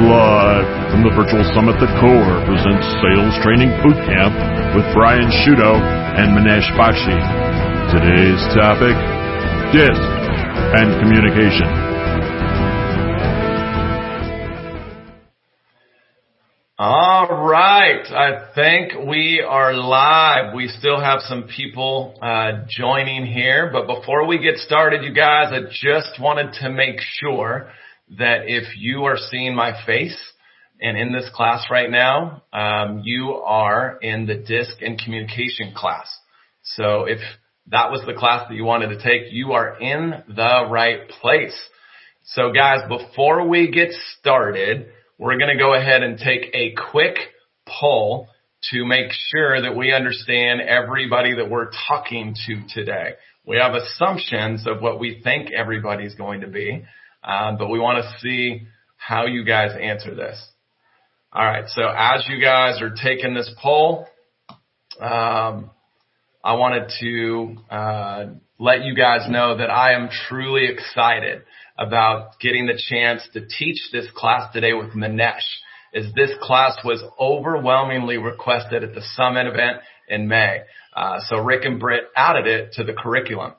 Live from the virtual summit, the core presents Sales Training Bootcamp with Brian Sciutto and Minesh Baxi. Today's topic, DISC and communication. All right. I think we are live. We still have some people uh, joining here, but before we get started, you guys, I just wanted to make sure that if you are seeing my face and in this class right now, um, you are in the DISC and communication class. So if that was the class that you wanted to take, you are in the right place. So guys, before we get started, we're going to go ahead and take a quick poll to make sure that we understand everybody that we're talking to today. We have assumptions of what we think everybody's going to be. Um, but we want to see how you guys answer this. All right. So as you guys are taking this poll, um, I wanted to uh, let you guys know that I am truly excited about getting the chance to teach this class today with Minesh. As this class was overwhelmingly requested at the summit event in May. Uh, so Rick and Britt added it to the curriculum.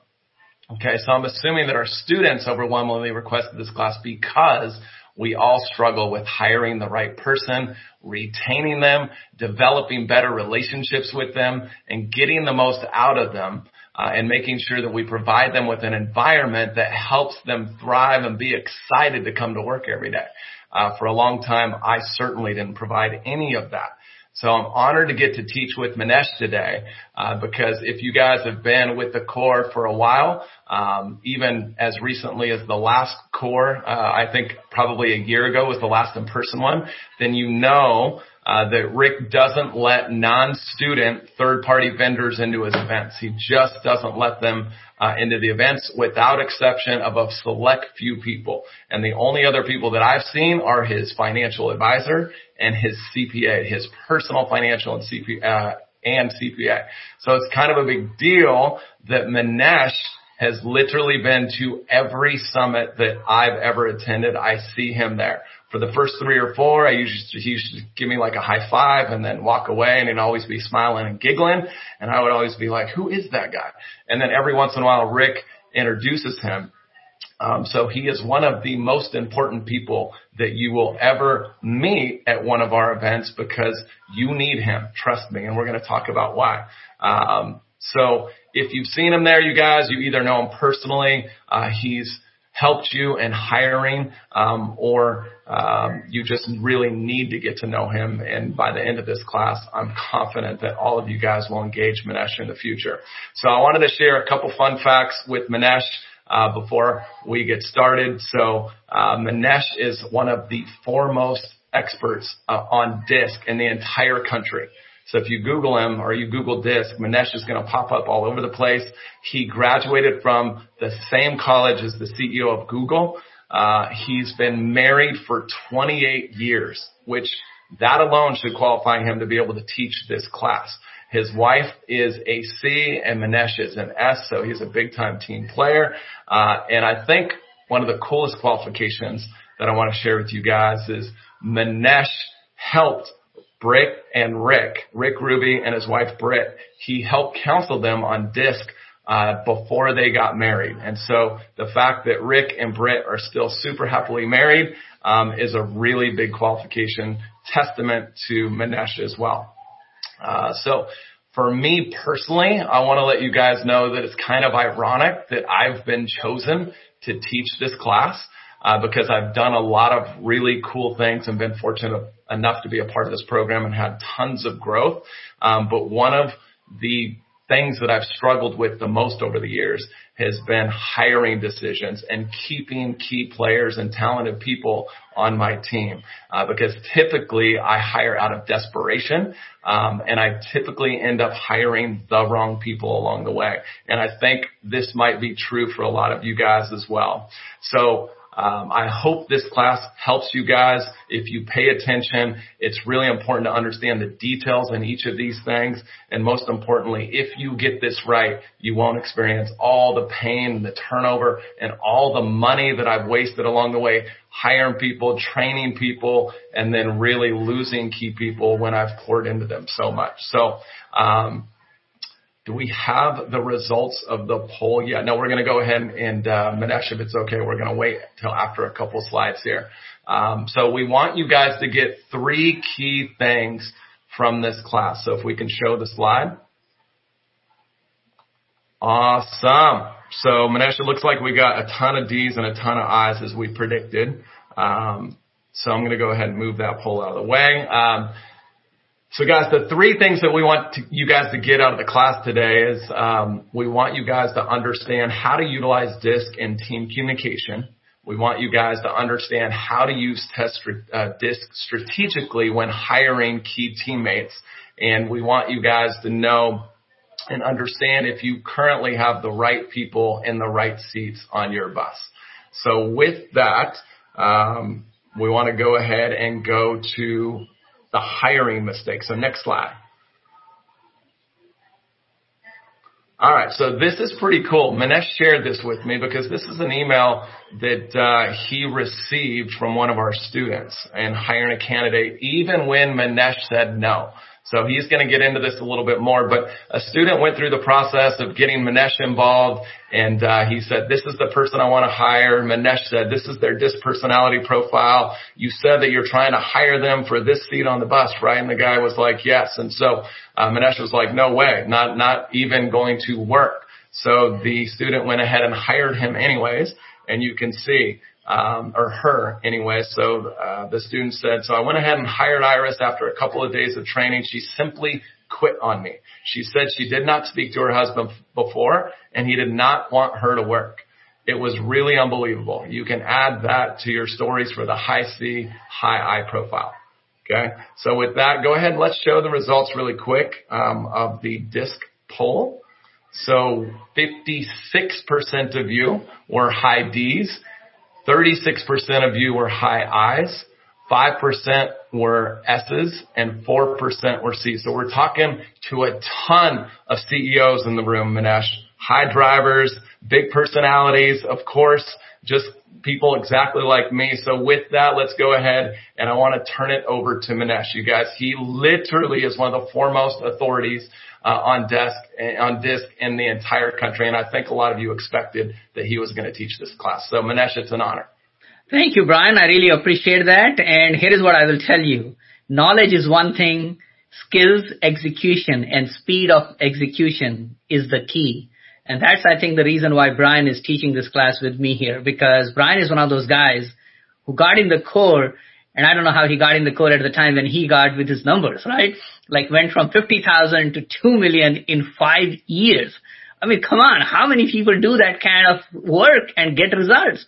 Okay, so I'm assuming that our students overwhelmingly requested this class because we all struggle with hiring the right person, retaining them, developing better relationships with them, and getting the most out of them, uh, and making sure that we provide them with an environment that helps them thrive and be excited to come to work every day. Uh, for a long time, I certainly didn't provide any of that. So I'm honored to get to teach with Minesh today, uh, because if you guys have been with the core for a while, um, even as recently as the last core, uh, I think probably a year ago was the last in-person one, then you know uh, that Rick doesn't let non-student third-party vendors into his events. He just doesn't let them uh, into the events without exception of a select few people. And the only other people that I've seen are his financial advisor and his CPA, his personal financial and CPA, uh, and CPA. So it's kind of a big deal that Minesh has literally been to every summit that I've ever attended. I see him there for the first three or four, I he used to give me like a high five and then walk away and he'd always be smiling and giggling. And I would always be like, who is that guy? And then every once in a while, Rick introduces him. Um, so he is one of the most important people that you will ever meet at one of our events because you need him. Trust me. And we're going to talk about why. Um, so if you've seen him there, you guys, you either know him personally. Uh, he's helped you in hiring, um, or um, you just really need to get to know him. And by the end of this class, I'm confident that all of you guys will engage Minesh in the future. So I wanted to share a couple fun facts with Minesh. Uh, before we get started. So, uh, Minesh is one of the foremost experts uh, on DISC in the entire country. So if you Google him or you Google DISC, Minesh is going to pop up all over the place. He graduated from the same college as the CEO of Google. Uh, he's been married for 28 years, which that alone should qualify him to be able to teach this class. His wife is a C and Minesh is an S, so he's a big time team player. Uh, and I think one of the coolest qualifications that I want to share with you guys is Minesh helped Britt and Rick, Rick Ruby and his wife Britt, he helped counsel them on DISC uh, before they got married. And so the fact that Rick and Britt are still super happily married um, is a really big qualification, testament to Minesh as well. Uh, so for me personally, I want to let you guys know that it's kind of ironic that I've been chosen to teach this class uh, because I've done a lot of really cool things and been fortunate enough to be a part of this program and had tons of growth. Um, but one of the things that I've struggled with the most over the years has been hiring decisions and keeping key players and talented people on my team. Uh, because typically I hire out of desperation, um, and I typically end up hiring the wrong people along the way. And I think this might be true for a lot of you guys as well. So Um, I hope this class helps you guys. If you pay attention, it's really important to understand the details in each of these things. And most importantly, if you get this right, you won't experience all the pain, the turnover, and all the money that I've wasted along the way hiring people, training people, and then really losing key people when I've poured into them so much. So, um, do we have the results of the poll yet? No, we're going to go ahead and, uh, Minesh, if it's okay, we're going to wait till after a couple slides here. Um, so we want you guys to get three key things from this class. So if we can show the slide. Awesome. So Minesh, it looks like we got a ton of D's and a ton of I's as we predicted. Um, so I'm going to go ahead and move that poll out of the way. Um, so guys, the three things that we want to, you guys to get out of the class today is um, we want you guys to understand how to utilize DISC in team communication. We want you guys to understand how to use test uh, DISC strategically when hiring key teammates. And we want you guys to know and understand if you currently have the right people in the right seats on your bus. So with that, um, we want to go ahead and go to the hiring mistake. So next slide. All right, so this is pretty cool. Minesh shared this with me because this is an email that uh, he received from one of our students and hiring a candidate, even when Minesh said no. So he's going to get into this a little bit more, but a student went through the process of getting Minesh involved and uh, he said, this is the person I want to hire. Minesh said, this is their DISC personality profile. You said that you're trying to hire them for this seat on the bus, right? And the guy was like, yes. And so uh, Minesh was like, no way, not, not even going to work. So the student went ahead and hired him anyways. And you can see um, or her anyway. So uh, the student said, so I went ahead and hired Iris after a couple of days of training. She simply quit on me. She said she did not speak to her husband before and he did not want her to work. It was really unbelievable. You can add that to your stories for the high C, high I profile. Okay. So with that, go ahead and let's show the results really quick um, of the DISC poll. So 56% of you were high D's 36% of you were high I's, 5% were S's, and 4% were C's. So we're talking to a ton of CEOs in the room, Minesh. High drivers, big personalities, of course, just people exactly like me. So with that, let's go ahead and I want to turn it over to Minesh. You guys, he literally is one of the foremost authorities uh, on desk on disc in the entire country, and I think a lot of you expected that he was going to teach this class. So Minesh, it's an honor. Thank you, Brian. I really appreciate that. And here is what I will tell you: knowledge is one thing, skills, execution, and speed of execution is the key. And that's, I think, the reason why Brian is teaching this class with me here, because Brian is one of those guys who got in the core and I don't know how he got in the core at the time when he got with his numbers, right? Like went from 50,000 to 2 million in five years. I mean, come on, how many people do that kind of work and get results?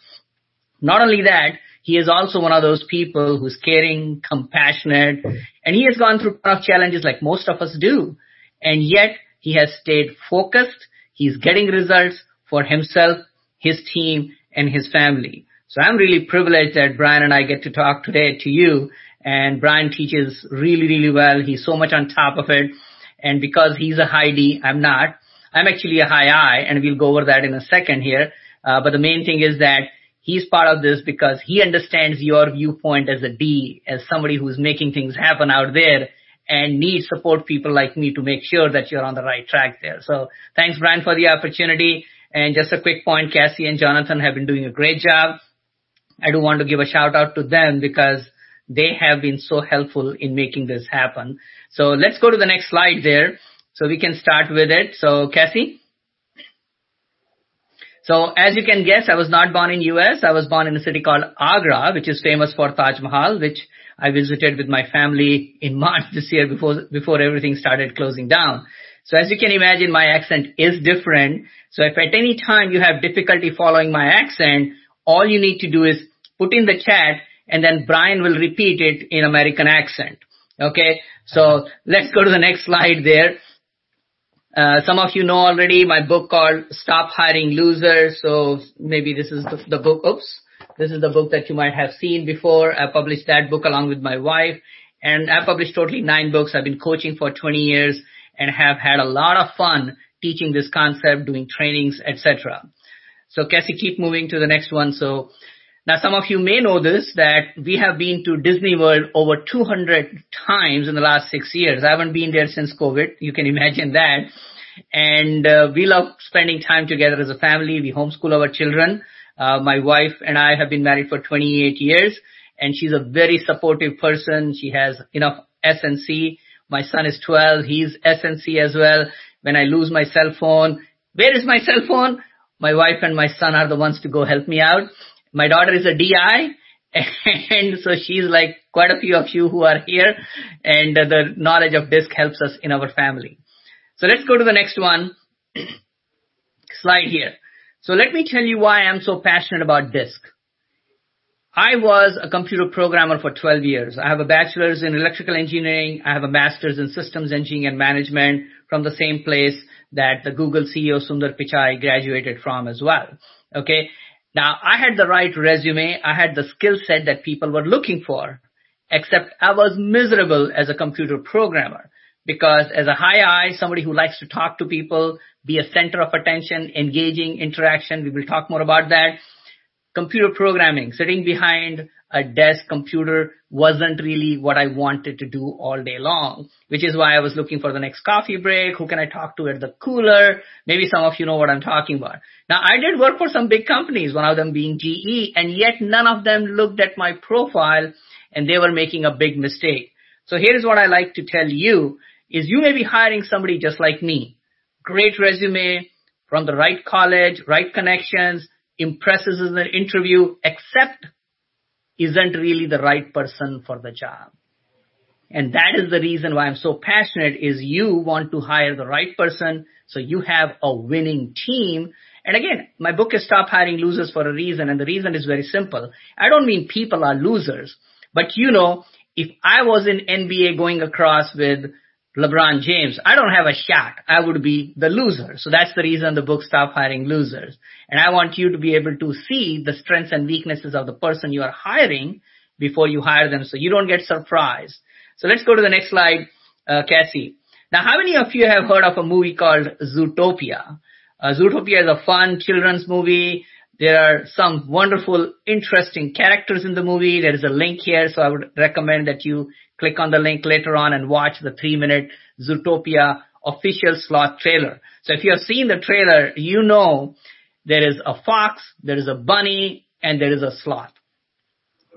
Not only that, he is also one of those people who's caring, compassionate, and he has gone through tough challenges like most of us do. And yet he has stayed focused. He's getting results for himself, his team, and his family. So I'm really privileged that Brian and I get to talk today to you. And Brian teaches really, really well. He's so much on top of it. And because he's a high D, I'm not. I'm actually a high I, and we'll go over that in a second here. Uh, but the main thing is that he's part of this because he understands your viewpoint as a D, as somebody who's making things happen out there and need support people like me to make sure that you're on the right track there. So thanks, Brian, for the opportunity. And just a quick point, Cassie and Jonathan have been doing a great job. I do want to give a shout out to them because they have been so helpful in making this happen. So let's go to the next slide there so we can start with it. So Cassie? So as you can guess, I was not born in US. I was born in a city called Agra, which is famous for Taj Mahal, which I visited with my family in March this year before, before everything started closing down. So as you can imagine, my accent is different. So if at any time you have difficulty following my accent, all you need to do is put in the chat and then Brian will repeat it in American accent. Okay. So let's go to the next slide there. Uh, some of you know already my book called Stop Hiring Losers. So maybe this is the, the book. Oops. This is the book that you might have seen before. I published that book along with my wife and I published totally nine books. I've been coaching for 20 years and have had a lot of fun teaching this concept, doing trainings, etc. So Cassie, keep moving to the next one. So now some of you may know this, that we have been to Disney World over 200 times in the last six years. I haven't been there since COVID. You can imagine that. And uh, we love spending time together as a family. We homeschool our children. Uh, my wife and I have been married for 28 years and she's a very supportive person. She has enough SNC. My son is 12. He's SNC as well. When I lose my cell phone, where is my cell phone? My wife and my son are the ones to go help me out. My daughter is a DI and so she's like quite a few of you who are here and the knowledge of DISC helps us in our family. So let's go to the next one. Slide here. So let me tell you why I'm so passionate about DISC. I was a computer programmer for 12 years. I have a bachelor's in electrical engineering. I have a master's in systems engineering and management from the same place that the Google CEO Sundar Pichai graduated from as well. Okay. Now I had the right resume. I had the skill set that people were looking for, except I was miserable as a computer programmer because as a high I, somebody who likes to talk to people, be a center of attention, engaging interaction. We will talk more about that computer programming, sitting behind a desk computer wasn't really what I wanted to do all day long, which is why I was looking for the next coffee break. Who can I talk to at the cooler? Maybe some of you know what I'm talking about. Now I did work for some big companies, one of them being GE, and yet none of them looked at my profile and they were making a big mistake. So here's what I like to tell you is you may be hiring somebody just like me. Great resume from the right college, right connections, impresses in the interview, except isn't really the right person for the job. And that is the reason why I'm so passionate is you want to hire the right person so you have a winning team. And again, my book is Stop Hiring Losers for a reason. And the reason is very simple. I don't mean people are losers, but you know, if I was in NBA going across with LeBron James, I don't have a shot. I would be the loser. So that's the reason the book Stop Hiring Losers. And I want you to be able to see the strengths and weaknesses of the person you are hiring before you hire them so you don't get surprised. So let's go to the next slide, uh, Cassie. Now, how many of you have heard of a movie called Zootopia? Uh, Zootopia is a fun children's movie. There are some wonderful, interesting characters in the movie. There is a link here, so I would recommend that you click on the link later on and watch the three minute Zootopia official sloth trailer. So if you have seen the trailer, you know there is a fox, there is a bunny, and there is a sloth.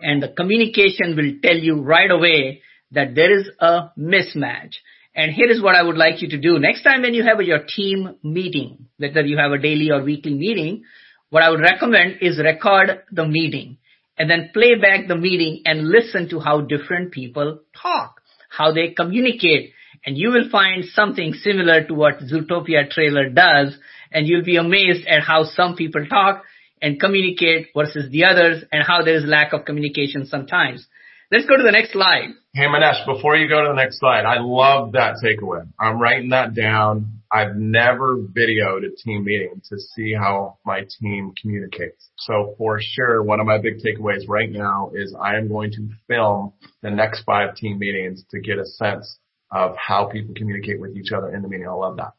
And the communication will tell you right away that there is a mismatch. And here is what I would like you to do. Next time when you have your team meeting, whether you have a daily or weekly meeting, what I would recommend is record the meeting and then play back the meeting and listen to how different people talk, how they communicate. And you will find something similar to what Zootopia trailer does. And you'll be amazed at how some people talk and communicate versus the others and how there is lack of communication sometimes. Let's go to the next slide. Hey Minesh, before you go to the next slide, I love that takeaway. I'm writing that down. I've never videoed a team meeting to see how my team communicates. So for sure, one of my big takeaways right now is I am going to film the next five team meetings to get a sense of how people communicate with each other in the meeting. I love that.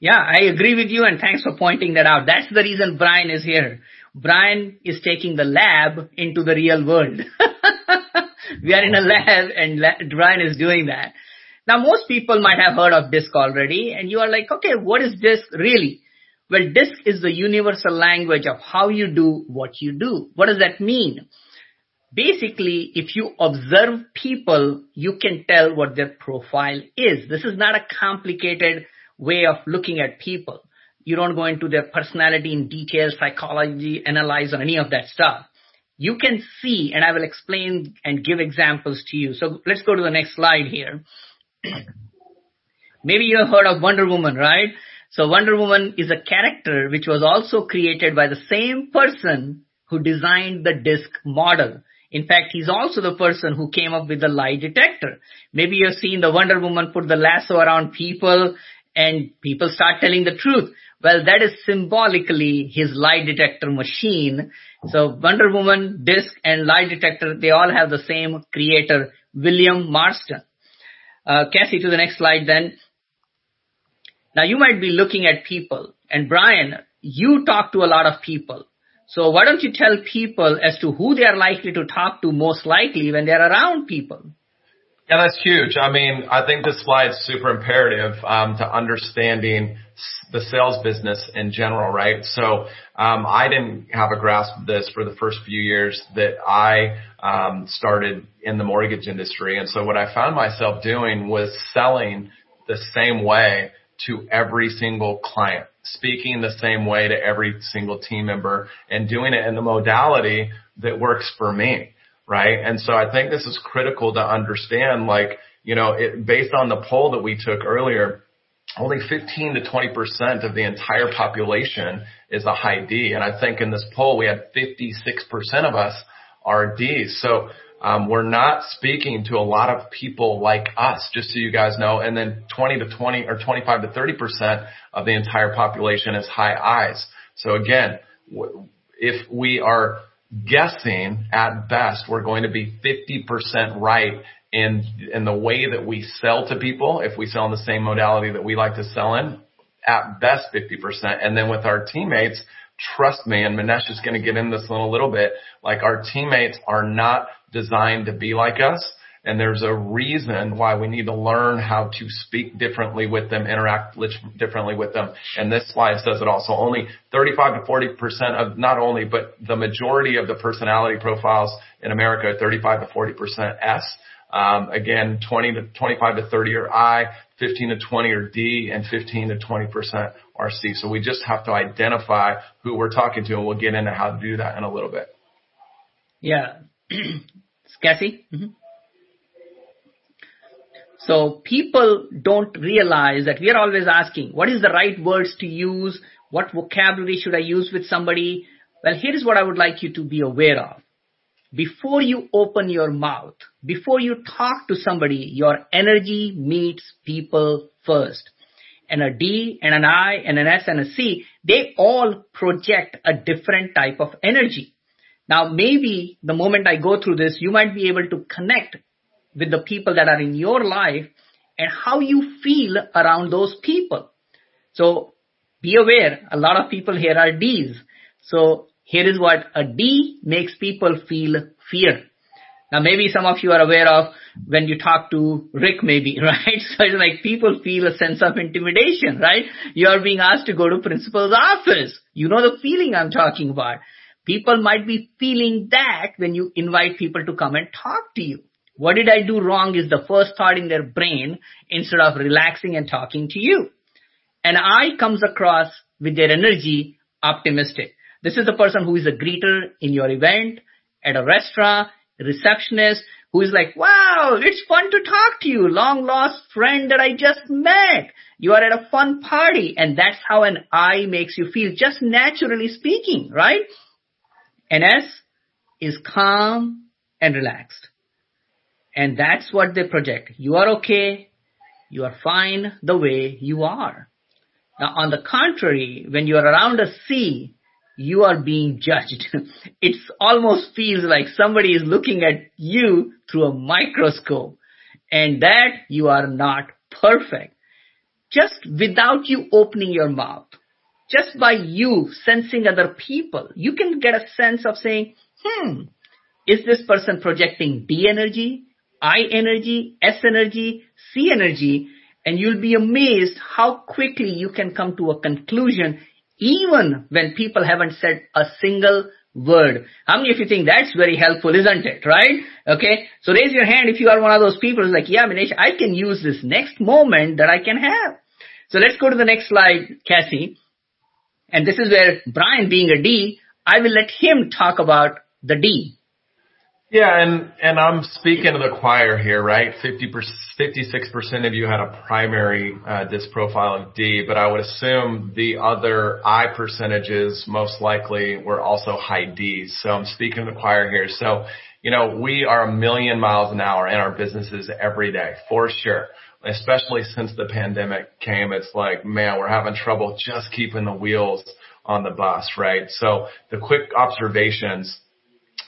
Yeah, I agree with you and thanks for pointing that out. That's the reason Brian is here. Brian is taking the lab into the real world. we are in a lab and Brian is doing that. Now most people might have heard of DISC already and you are like, okay, what is DISC really? Well, DISC is the universal language of how you do what you do. What does that mean? Basically, if you observe people, you can tell what their profile is. This is not a complicated way of looking at people. You don't go into their personality in detail, psychology, analyze or any of that stuff. You can see, and I will explain and give examples to you. So let's go to the next slide here. Maybe you have heard of Wonder Woman, right? So Wonder Woman is a character which was also created by the same person who designed the disc model. In fact, he's also the person who came up with the lie detector. Maybe you've seen the Wonder Woman put the lasso around people and people start telling the truth. Well, that is symbolically his lie detector machine. So Wonder Woman, disc, and lie detector, they all have the same creator, William Marston. Uh, Cassie, to the next slide then. Now you might be looking at people, and Brian, you talk to a lot of people. So why don't you tell people as to who they are likely to talk to most likely when they're around people? Yeah, that's huge. I mean, I think this slide is super imperative um, to understanding the sales business in general, right? So um, I didn't have a grasp of this for the first few years that I um, started in the mortgage industry, and so what I found myself doing was selling the same way to every single client, speaking the same way to every single team member, and doing it in the modality that works for me right? And so I think this is critical to understand, like, you know, it, based on the poll that we took earlier, only 15 to 20% of the entire population is a high D. And I think in this poll, we had 56% of us are Ds. So, um, we're not speaking to a lot of people like us, just so you guys know. And then 20 to 20 or 25 to 30% of the entire population is high Is. So again, if we are guessing at best we're going to be 50% right in in the way that we sell to people if we sell in the same modality that we like to sell in at best 50% and then with our teammates trust me and Minesh is going to get in this in a little bit like our teammates are not designed to be like us and there's a reason why we need to learn how to speak differently with them, interact differently with them. And this slide says it also. Only 35 to 40% of, not only, but the majority of the personality profiles in America are 35 to 40% S. Um, again, 20 to 25 to 30 are I, 15 to 20 are D, and 15 to 20% are C. So we just have to identify who we're talking to, and we'll get into how to do that in a little bit. Yeah. Cassie? Mm-hmm. So people don't realize that we are always asking, what is the right words to use? What vocabulary should I use with somebody? Well, here is what I would like you to be aware of. Before you open your mouth, before you talk to somebody, your energy meets people first. And a D and an I and an S and a C, they all project a different type of energy. Now maybe the moment I go through this, you might be able to connect with the people that are in your life and how you feel around those people. So be aware, a lot of people here are D's. So here is what a D makes people feel fear. Now maybe some of you are aware of when you talk to Rick maybe, right? So it's like people feel a sense of intimidation, right? You are being asked to go to principal's office. You know the feeling I'm talking about. People might be feeling that when you invite people to come and talk to you. What did I do wrong is the first thought in their brain instead of relaxing and talking to you. And I comes across with their energy optimistic. This is the person who is a greeter in your event, at a restaurant, receptionist, who is like, wow, it's fun to talk to you, long lost friend that I just met. You are at a fun party. And that's how an I makes you feel, just naturally speaking, right? An S is calm and relaxed. And that's what they project. You are okay. You are fine the way you are. Now, on the contrary, when you are around a C, you are being judged. it almost feels like somebody is looking at you through a microscope and that you are not perfect. Just without you opening your mouth, just by you sensing other people, you can get a sense of saying, hmm, is this person projecting D energy? I energy, S energy, C energy, and you'll be amazed how quickly you can come to a conclusion even when people haven't said a single word. How many of you think that's very helpful, isn't it? Right? Okay. So raise your hand if you are one of those people who's like, yeah, Minesh, I can use this next moment that I can have. So let's go to the next slide, Cassie. And this is where Brian being a D, I will let him talk about the D. Yeah, and and I'm speaking to the choir here, right? 50 56% of you had a primary uh, profile of D, but I would assume the other I percentages most likely were also high Ds. So I'm speaking to the choir here. So, you know, we are a million miles an hour in our businesses every day, for sure. especially since the pandemic came, it's like, man, we're having trouble just keeping the wheels on the bus, right? So the quick observations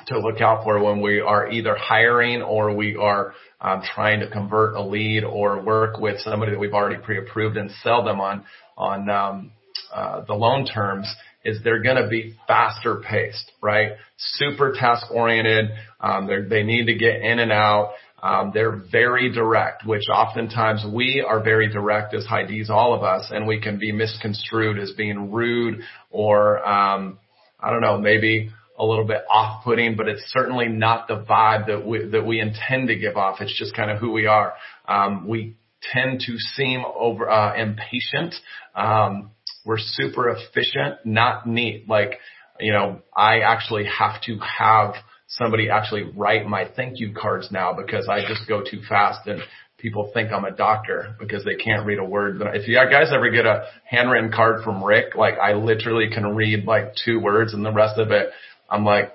to look out for when we are either hiring or we are um, trying to convert a lead or work with somebody that we've already pre-approved and sell them on on um, uh, the loan terms is they're going to be faster paced, right? Super task oriented. Um, they need to get in and out. Um, they're very direct, which oftentimes we are very direct as high Ds, all of us, and we can be misconstrued as being rude or, um, I don't know, maybe a little bit off-putting, but it's certainly not the vibe that we that we intend to give off. It's just kind of who we are. Um, we tend to seem over uh, impatient. Um, we're super efficient, not neat. Like, you know, I actually have to have somebody actually write my thank you cards now because I just go too fast and people think I'm a doctor because they can't read a word. But if you guys ever get a handwritten card from Rick, like I literally can read like two words and the rest of it, I'm like,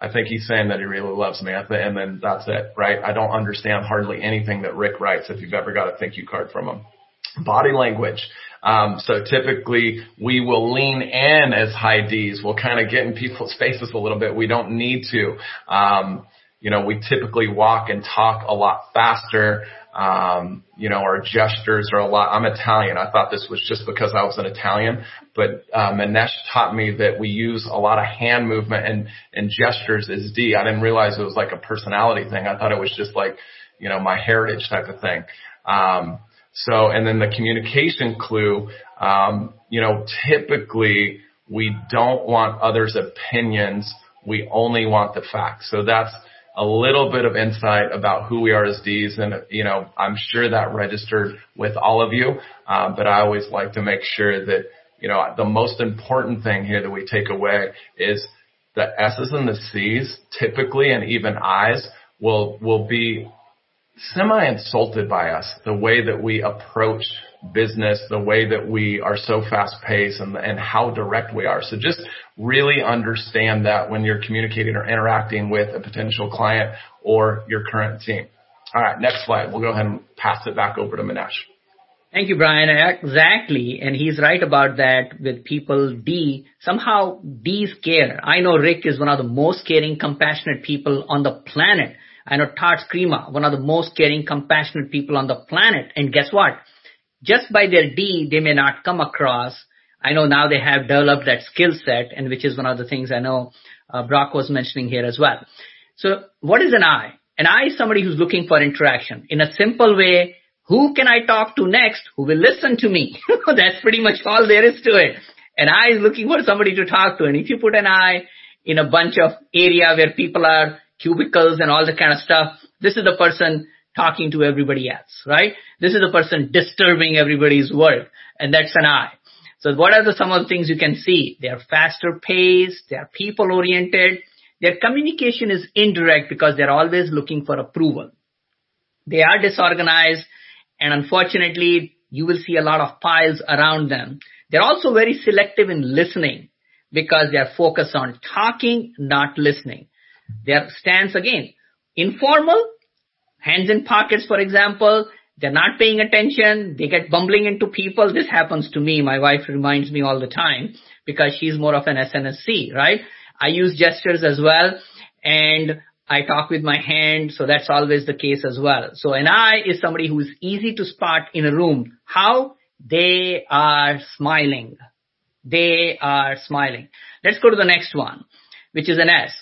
I think he's saying that he really loves me. And then that's it, right? I don't understand hardly anything that Rick writes if you've ever got a thank you card from him. Body language. Um, so typically we will lean in as high Ds. We'll kind of get in people's faces a little bit. We don't need to. Um, you know, we typically walk and talk a lot faster. Um, you know, our gestures are a lot. I'm Italian. I thought this was just because I was an Italian, but uh, Minesh taught me that we use a lot of hand movement and and gestures as D. I didn't realize it was like a personality thing. I thought it was just like, you know, my heritage type of thing. Um, so, and then the communication clue, um, you know, typically we don't want others' opinions. We only want the facts. So that's a little bit of insight about who we are as Ds. And, you know, I'm sure that registered with all of you. Uh, but I always like to make sure that, you know, the most important thing here that we take away is the S's and the C's typically and even I's will, will be semi-insulted by us, the way that we approach business, the way that we are so fast paced and, and how direct we are. So just really understand that when you're communicating or interacting with a potential client or your current team. All right, next slide. We'll go ahead and pass it back over to Minesh. Thank you, Brian. Exactly. And he's right about that with people D. Somehow D's care. I know Rick is one of the most caring, compassionate people on the planet. I know Todd Screama, one of the most caring, compassionate people on the planet. And guess what? Just by their D, they may not come across. I know now they have developed that skill set, and which is one of the things I know uh, Brock was mentioning here as well. So what is an I? An I is somebody who's looking for interaction. In a simple way, who can I talk to next who will listen to me? That's pretty much all there is to it. An I is looking for somebody to talk to. And if you put an I in a bunch of area where people are cubicles and all that kind of stuff. This is the person talking to everybody else, right? This is the person disturbing everybody's work, and that's an I. So what are the, some of the things you can see? They are faster paced, they are people oriented, their communication is indirect because they're always looking for approval. They are disorganized, and unfortunately, you will see a lot of piles around them. They're also very selective in listening because they are focused on talking, not listening. Their stance again, informal, hands in pockets, for example, they're not paying attention, they get bumbling into people. This happens to me. My wife reminds me all the time because she's more of an SNSC, right? I use gestures as well and I talk with my hand, so that's always the case as well. So an I is somebody who is easy to spot in a room. How? They are smiling. They are smiling. Let's go to the next one, which is an S.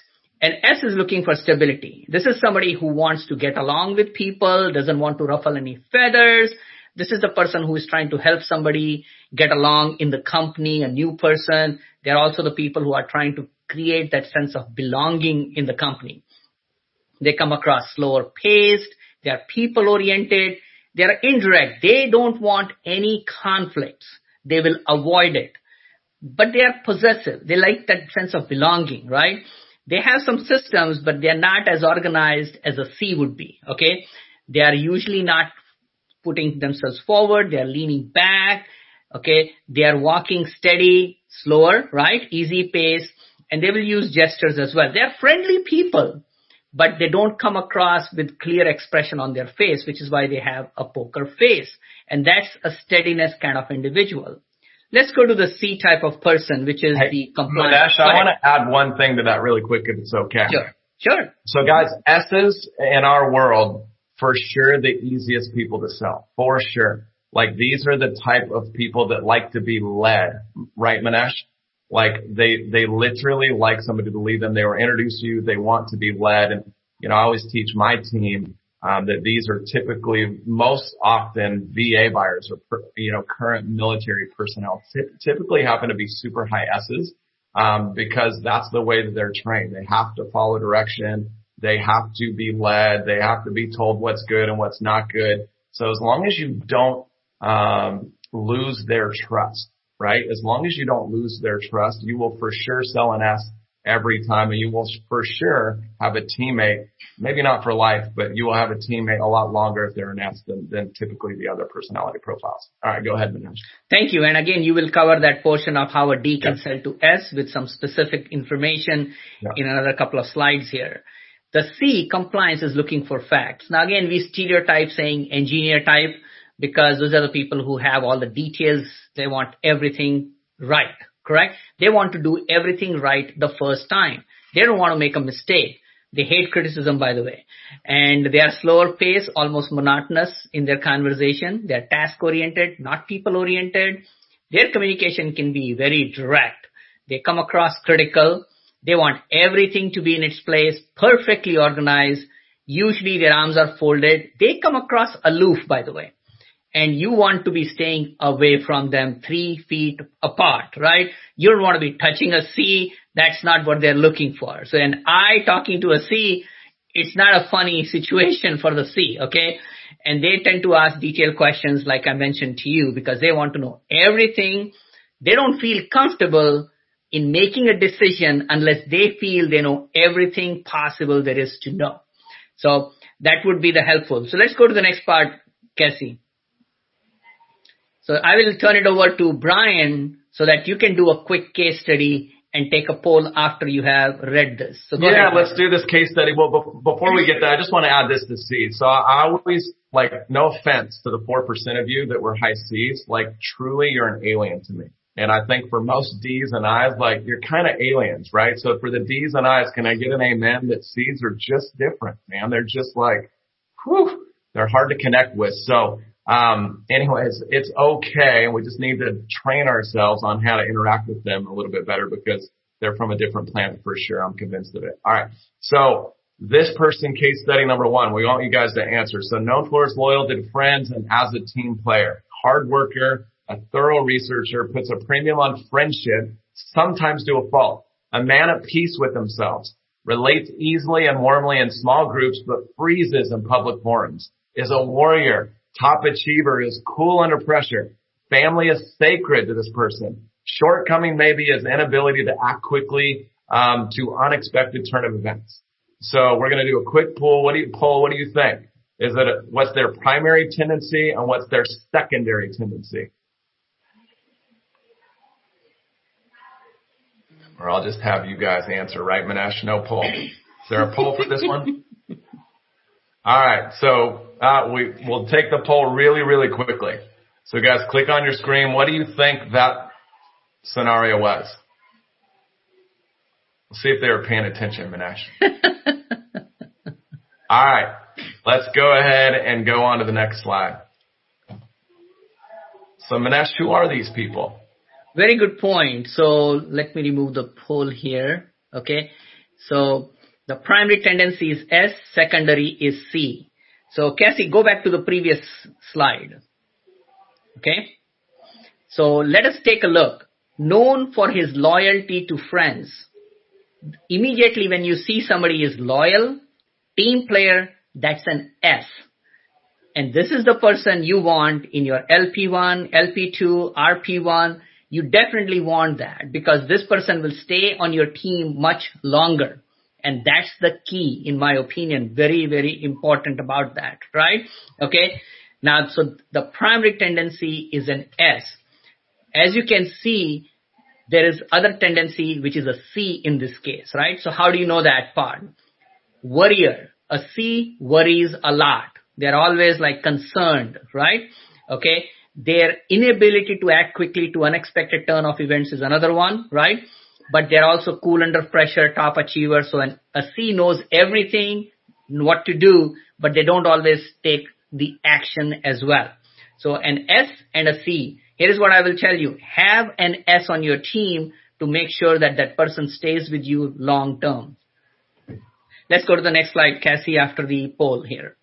And S is looking for stability. This is somebody who wants to get along with people, doesn't want to ruffle any feathers. This is the person who is trying to help somebody get along in the company, a new person. They're also the people who are trying to create that sense of belonging in the company. They come across slower paced. They are people oriented. They are indirect. They don't want any conflicts. They will avoid it. But they are possessive. They like that sense of belonging, right? They have some systems, but they're not as organized as a C would be. Okay. They are usually not putting themselves forward. They are leaning back. Okay. They are walking steady, slower, right? Easy pace. And they will use gestures as well. They are friendly people, but they don't come across with clear expression on their face, which is why they have a poker face. And that's a steadiness kind of individual. Let's go to the C type of person, which is Hey, the compliant. Minesh, I want to add one thing to that really quick if it's okay. Sure. Sure. So guys, S's in our world, for sure the easiest people to sell. For sure. Like these are the type of people that like to be led. Right, Minesh? Like they, they literally like somebody to lead them. They were introduced to you. They want to be led. And, you know, I always teach my team, um, that these are typically most often VA buyers or, you know, current military personnel Ty- typically happen to be super high S's. Um, because that's the way that they're trained. They have to follow direction. They have to be led. They have to be told what's good and what's not good. So as long as you don't, um, lose their trust, right? As long as you don't lose their trust, you will for sure sell an S every time and you will for sure have a teammate, maybe not for life, but you will have a teammate a lot longer if they're an S than, than typically the other personality profiles. All right, go ahead, Minesh. Thank you. And again, you will cover that portion of how a D can Yeah. sell to S with some specific information Yeah. in another couple of slides here. The C, compliance is looking for facts. Now again, we stereotype saying engineer type because those are the people who have all the details. They want everything right, correct? They want to do everything right the first time. They don't want to make a mistake. They hate criticism, by the way. And they are slower pace, almost monotonous in their conversation. They're task oriented, not people oriented. Their communication can be very direct. They come across critical. They want everything to be in its place, perfectly organized. Usually their arms are folded. They come across aloof, by the way and you want to be staying away from them three feet apart, right? You don't want to be touching a C. That's not what they're looking for. So an I talking to a C, it's not a funny situation for the C, okay? And they tend to ask detailed questions like I mentioned to you because they want to know everything. They don't feel comfortable in making a decision unless they feel they know everything possible there is to know. So that would be the helpful. So let's go to the next part, Cassie. So I will turn it over to Brian so that you can do a quick case study and take a poll after you have read this. So go yeah, ahead. let's do this case study. Well, before we get there, I just want to add this to C. So I always, like, no offense to the 4% of you that were high C's, like, truly you're an alien to me. And I think for most D's and I's, like, you're kind of aliens, right? So for the D's and I's, can I get an amen that C's are just different, man? They're just like, whew, they're hard to connect with. So, um, anyways, it's okay. We just need to train ourselves on how to interact with them a little bit better because they're from a different planet for sure. I'm convinced of it. All right. So this person case study number one, we want you guys to answer. So known for his loyalty to friends and as a team player, hard worker, a thorough researcher, puts a premium on friendship, sometimes to a fault, a man at peace with themselves, relates easily and warmly in small groups, but freezes in public forums, is a warrior, top achiever, is cool under pressure. Family is sacred to this person. Shortcoming maybe is inability to act quickly um, to unexpected turn of events. So we're going to do a quick poll. What do you poll? What do you think? Is it a, what's their primary tendency and what's their secondary tendency? Or I'll just have you guys answer, right, Minesh? No poll. Is there a poll for this one? All right. So uh, we we'll take the poll really, really quickly. So guys, click on your screen. What do you think that scenario was? We'll see if they were paying attention, Minesh. All right. Let's go ahead and go on to the next slide. So Minesh, who are these people? Very good point. So let me remove the poll here. Okay. So the primary tendency is S, secondary is C. So Cassie, go back to the previous slide. Okay. So let us take a look. Known for his loyalty to friends. Immediately when you see somebody is loyal, team player, that's an S. And this is the person you want in your LP1, LP2, RP1. You definitely want that because this person will stay on your team much longer. And that's the key, in my opinion, very, very important about that, right? Okay. Now, so the primary tendency is an S. As you can see, there is other tendency, which is a C in this case, right? So how do you know that part? worrier. A C worries a lot. They're always like concerned, right? Okay. Their inability to act quickly to unexpected turn of events is another one, right? But they're also cool under pressure, top achievers. So an, a C knows everything, what to do, but they don't always take the action as well. So an S and a C. Here is what I will tell you. Have an S on your team to make sure that that person stays with you long term. Let's go to the next slide, Cassie, after the poll here.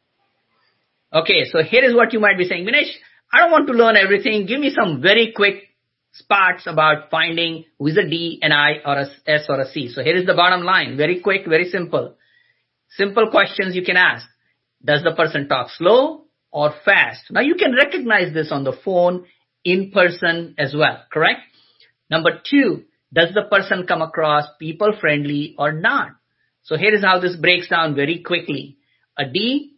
Okay, so here is what you might be saying. Minesh, I don't want to learn everything. Give me some very quick spots about finding who is a D, an I, or a S, or a C. So here is the bottom line. Very quick, very simple. Simple questions you can ask. Does the person talk slow or fast? Now you can recognize this on the phone, in person as well, correct? Number two, does the person come across people friendly or not? So here is how this breaks down very quickly. A D,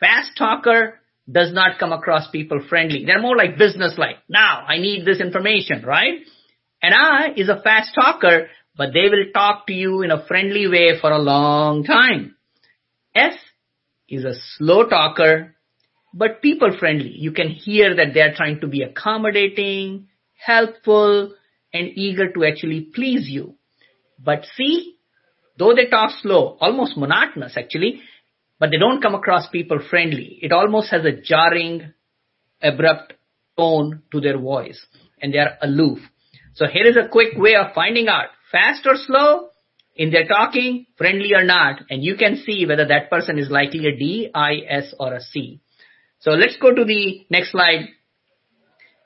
fast talker, does not come across people friendly. They're more like business like. Now, I need this information, right? An I is a fast talker, but they will talk to you in a friendly way for a long time. S is a slow talker, but people friendly. You can hear that they're trying to be accommodating, helpful, and eager to actually please you. But C, though they talk slow, almost monotonous actually, but they don't come across people friendly. It almost has a jarring, abrupt tone to their voice and they are aloof. So here is a quick way of finding out fast or slow in their talking, friendly or not, and you can see whether that person is likely a D, I, S or a C. So let's go to the next slide.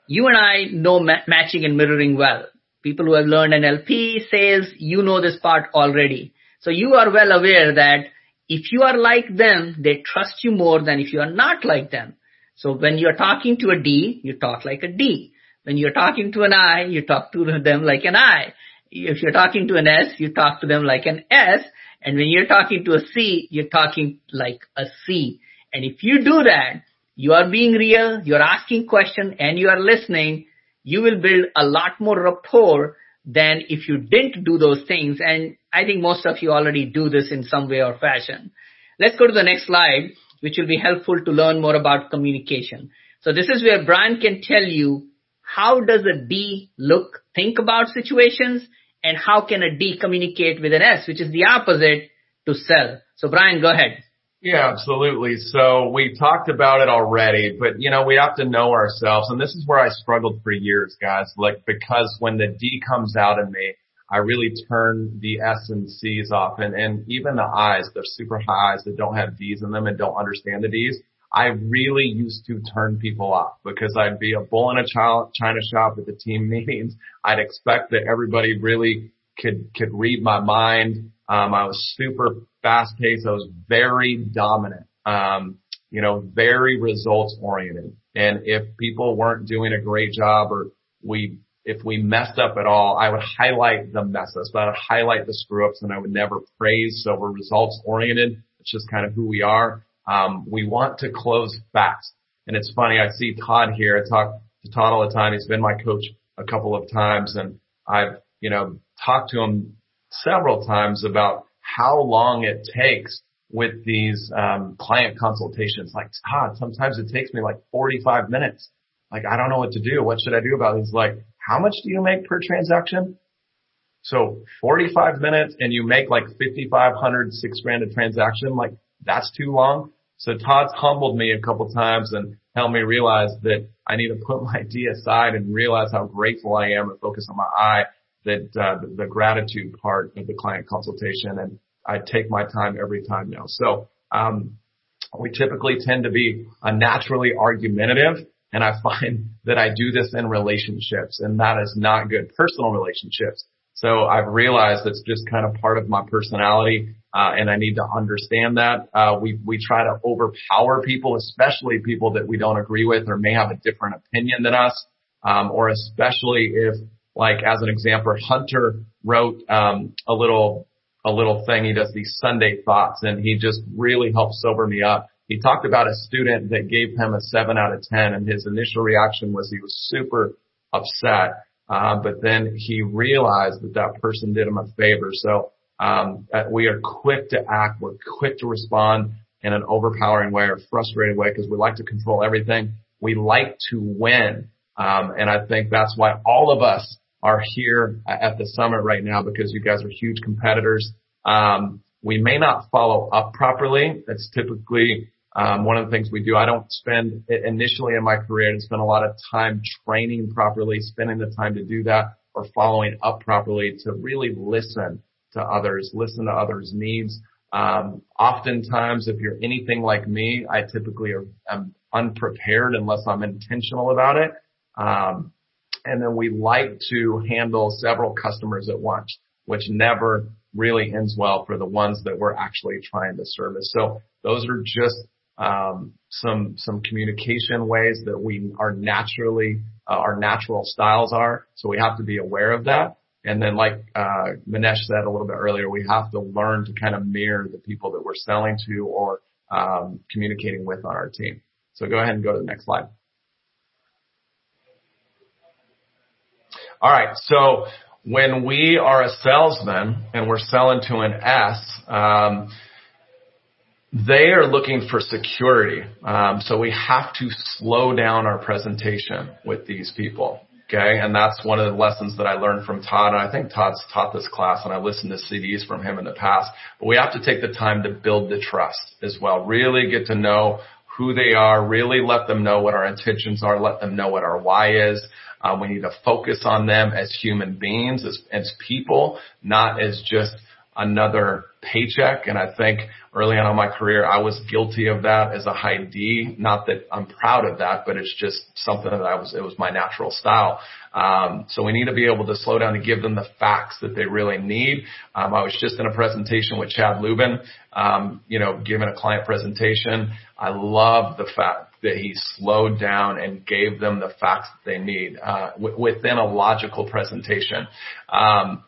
You and I know ma- matching and mirroring well. People who have learned NLP, sales, you know this part already. So you are well aware that if you are like them, they trust you more than if you are not like them. So when you're talking to a D, you talk like a D. When you're talking to an I, you talk to them like an I. If you're talking to an S, you talk to them like an S. And when you're talking to a C, you're talking like a C. And if you do that, you are being real, you're asking questions, and you are listening, you will build a lot more rapport than if you didn't do those things. And I think most of you already do this in some way or fashion. Let's go to the next slide, which will be helpful to learn more about communication. So this is where Brian can tell you how does a D look, think about situations, and how can a D communicate with an S, which is the opposite to sell. So Brian, go ahead. Yeah, absolutely. So we talked about it already, but you know, we have to know ourselves. And this is where I struggled for years, guys, like because when the D comes out of me, I really turn the S and C's off and, and even the I's, the super high I's that don't have D's in them and don't understand the D's. I really used to turn people off because I'd be a bull in a china shop at the team meetings. I'd expect that everybody really could, could read my mind. Um, I was super fast paced. I was very dominant. Um, you know, very results oriented. And if people weren't doing a great job or we, if we messed up at all, I would highlight the messes, but I would highlight the screw ups and I would never praise. So we're results oriented. It's just kind of who we are. Um, we want to close fast. And it's funny. I see Todd here. I talk to Todd all the time. He's been my coach a couple of times and I've, you know, talked to him several times about how long it takes with these um, client consultations. Like, Todd, sometimes it takes me like 45 minutes. Like, I don't know what to do. What should I do about it? He's like, how much do you make per transaction? So 45 minutes and you make like 5,500, six grand a transaction. Like, that's too long. So Todd's humbled me a couple times and helped me realize that I need to put my D aside and realize how grateful I am and focus on my I that uh, the, the gratitude part of the client consultation, and I take my time every time now. So um, we typically tend to be a naturally argumentative, and I find that I do this in relationships, and that is not good. Personal relationships. So I've realized it's just kind of part of my personality, uh, and I need to understand that. Uh, we we try to overpower people, especially people that we don't agree with or may have a different opinion than us, um, or especially if like as an example, Hunter wrote um, a little a little thing. He does these Sunday thoughts, and he just really helped sober me up. He talked about a student that gave him a seven out of ten, and his initial reaction was he was super upset. Uh, but then he realized that that person did him a favor. So Um, we are quick to act. We're quick to respond in an overpowering way or frustrated way because we like to control everything. We like to win. Um, and I think that's why all of us are here at the summit right now because you guys are huge competitors. Um, we may not follow up properly. That's typically um, one of the things we do. I don't spend initially in my career, I didn't spend a lot of time training properly, spending the time to do that or following up properly to really listen to others, listen to others' needs. Um, oftentimes, if you're anything like me, I typically are, am unprepared unless I'm intentional about it. Um, and then we like to handle several customers at once, which never really ends well for the ones that we're actually trying to service. So those are just um, some some communication ways that we are naturally uh, our natural styles are. So we have to be aware of that. And then, like uh, Minesh said a little bit earlier, we have to learn to kind of mirror the people that we're selling to or um, communicating with on our team. So go ahead and go to the next slide. All right. So when we are a salesman and we're selling to an S, um, they are looking for security. Um, so we have to slow down our presentation with these people. Okay. And that's one of the lessons that I learned from Todd. And I think Todd's taught this class and I've listened to CDs from him in the past, but we have to take the time to build the trust as well. Really get to know who they are, really let them know what our intentions are, let them know what our why is. Uh, we need to focus on them as human beings, as, as people, not as just another paycheck. And I think early on in my career, I was guilty of that as a high D. Not that I'm proud of that, but it's just something that I was, it was my natural style. Um, so we need to be able to slow down and give them the facts that they really need. Um, I was just in a presentation with Chad Lubin, um, you know, giving a client presentation. I love the fact that he slowed down and gave them the facts that they need uh, w- within a logical presentation. Um,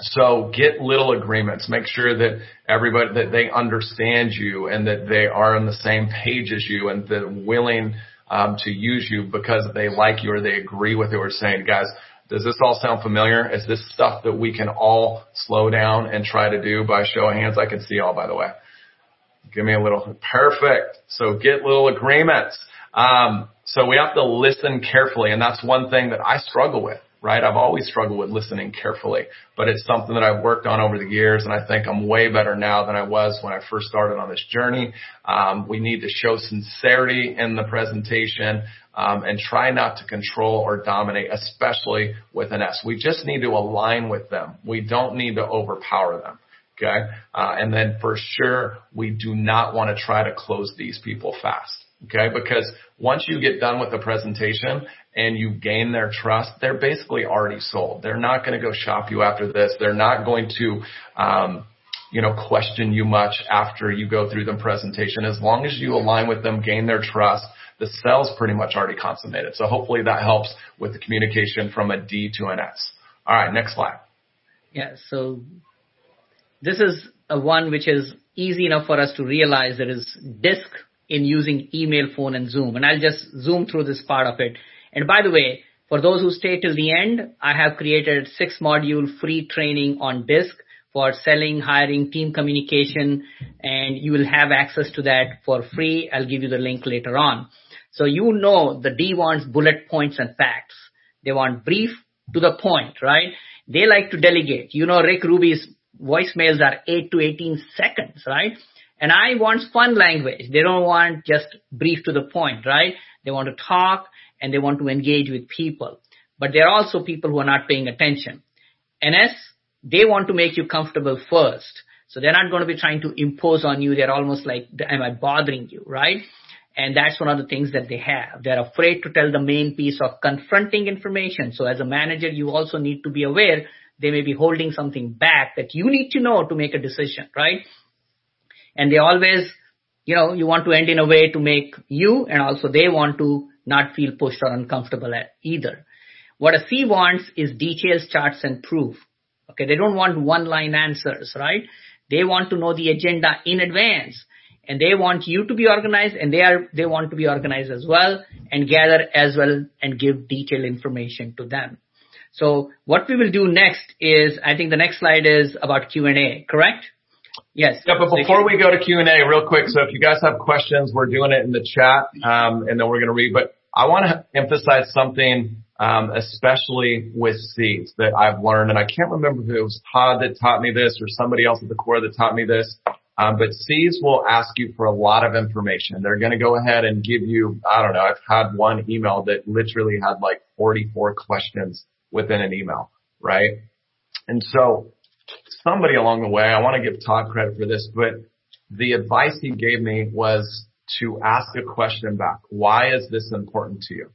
so get little agreements. Make sure that everybody that they understand you and that they are on the same page as you and that willing um, to use you because they like you or they agree with what we're saying. Guys, does this all sound familiar? Is this stuff that we can all slow down and try to do by show of hands? I can see all, by the way. Give me a little perfect. So get little agreements. Um, so we have to listen carefully, and that's one thing that I struggle with right? I've always struggled with listening carefully, but it's something that I've worked on over the years, and I think I'm way better now than I was when I first started on this journey. Um, we need to show sincerity in the presentation um, and try not to control or dominate, especially with an S. We just need to align with them. We don't need to overpower them. Okay. Uh, and then for sure, we do not want to try to close these people fast. Okay. Because once you get done with the presentation and you gain their trust, they're basically already sold. They're not going to go shop you after this. They're not going to, um, you know, question you much after you go through the presentation. As long as you align with them, gain their trust, the sale's pretty much already consummated. So hopefully that helps with the communication from a D to an S. All right, next slide. Yeah, so this is a one which is easy enough for us to realize there is DISC in using email, phone, and Zoom. And I'll just zoom through this part of it. And by the way, for those who stay till the end, I have created six module free training on DISC for selling, hiring, team communication, and you will have access to that for free. I'll give you the link later on. So you know the D wants bullet points and facts. They want brief to the point, right? They like to delegate. You know, Rick Ruby's voicemails are 8 to 18 seconds, right? And I want fun language. They don't want just brief to the point, right? They want to talk and they want to engage with people. But there are also people who are not paying attention. NS, they want to make you comfortable first. So they're not going to be trying to impose on you. They're almost like, am I bothering you, right? And that's one of the things that they have. They're afraid to tell the main piece of confronting information. So as a manager, you also need to be aware they may be holding something back that you need to know to make a decision, right? And they always, you know, you want to end in a way to make you and also they want to not feel pushed or uncomfortable at either. What a C wants is details, charts, and proof. Okay, they don't want one line answers, right? They want to know the agenda in advance and they want you to be organized and they are, they want to be organized as well and gather as well and give detailed information to them. So what we will do next is, I think the next slide is about Q&A, correct? Yes. Yeah, but before we go to Q&A, real quick, so if you guys have questions, we're doing it in the chat, um, and then we're going to read. But I want to emphasize something, um, especially with C's that I've learned, and I can't remember if it was Todd that taught me this or somebody else at the core that taught me this. Um, but C's will ask you for a lot of information. They're going to go ahead and give you, I don't know, I've had one email that literally had like 44 questions within an email, right? And so somebody along the way, I want to give Todd credit for this, but the advice he gave me was to ask a question back. Why is this important to you?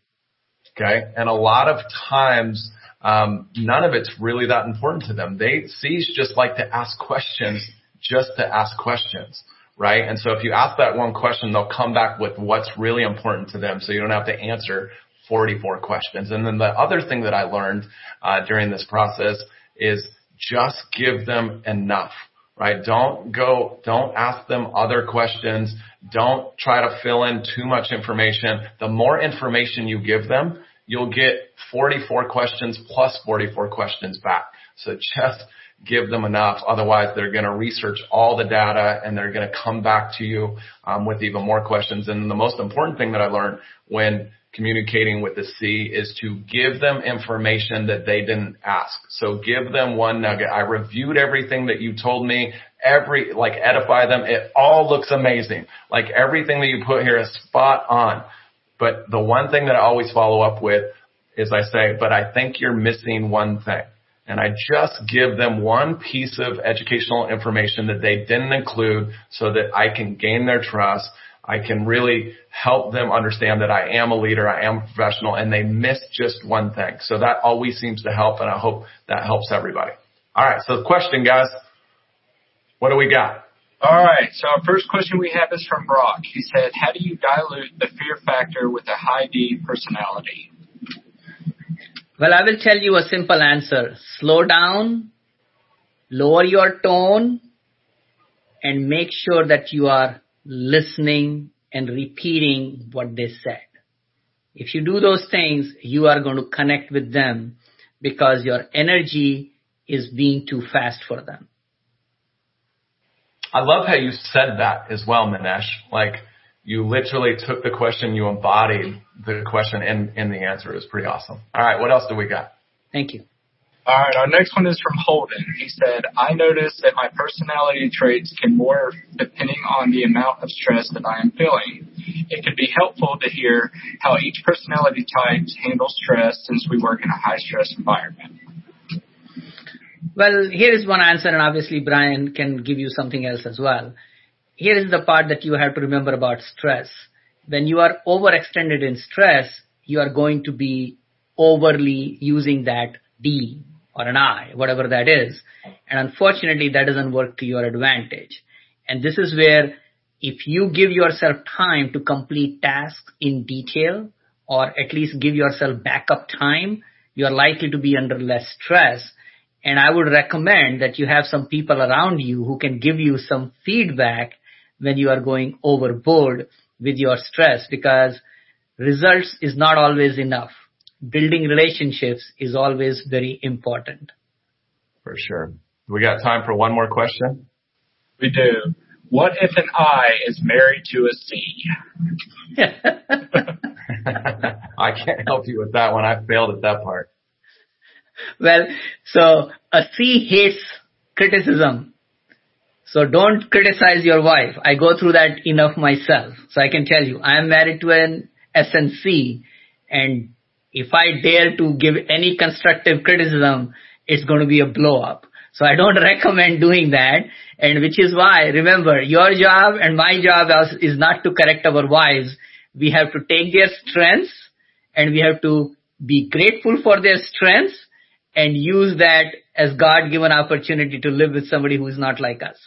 Okay. And a lot of times, um, none of it's really that important to them. They C's just like to ask questions just to ask questions, right? And so if you ask that one question, they'll come back with what's really important to them so you don't have to answer 44 questions. And then the other thing that I learned uh, during this process is just give them enough, right? Don't go, don't ask them other questions. Don't try to fill in too much information. The more information you give them, you'll get 44 questions plus 44 questions back. So just give them enough. Otherwise, they're going to research all the data and they're going to come back to you um, with even more questions. And the most important thing that I learned when communicating with the C is to give them information that they didn't ask. So give them one nugget. I reviewed everything that you told me, every, like edify them. It all looks amazing. Like everything that you put here is spot on. But the one thing that I always follow up with is I say, but I think you're missing one thing and I just give them one piece of educational information that they didn't include so that I can gain their trust. I can really help them understand that I am a leader, I am a professional, and they miss just one thing. So that always seems to help, and I hope that helps everybody. All right, so the question, guys, what do we got? All right, so our first question we have is from Brock. He said, how do you dilute the fear factor with a high D personality? Well, I will tell you a simple answer. Slow down, lower your tone, and make sure that you are listening and repeating what they said. If you do those things, you are going to connect with them because your energy is being too fast for them. I love how you said that as well, Minesh. Like, you literally took the question, you embodied the question and, and the answer. It was pretty awesome. All right, what else do we got? Thank you. All right, our next one is from Holden. He said, I notice that my personality traits can morph depending on the amount of stress that I am feeling. It could be helpful to hear how each personality type handles stress since we work in a high stress environment. Well, here is one answer, and obviously Brian can give you something else as well here is the part that you have to remember about stress. When you are overextended in stress, you are going to be overly using that D or an I, whatever that is. And unfortunately, that doesn't work to your advantage. And this is where if you give yourself time to complete tasks in detail or at least give yourself backup time, you're likely to be under less stress. And I would recommend that you have some people around you who can give you some feedback when you are going overboard with your stress because results is not always enough. Building relationships is always very important. For sure. We got time for one more question? We do. What if an I is married to a C? I can't help you with that one. I failed at that part. Well, so a C hates criticism so don't criticize your wife. I go through that enough myself. So I can tell you, I am married to an SNC and if I dare to give any constructive criticism, it's going to be a blow up. So I don't recommend doing that. And which is why, remember, your job and my job is not to correct our wives. We have to take their strengths and we have to be grateful for their strengths and use that as God given opportunity to live with somebody who is not like us.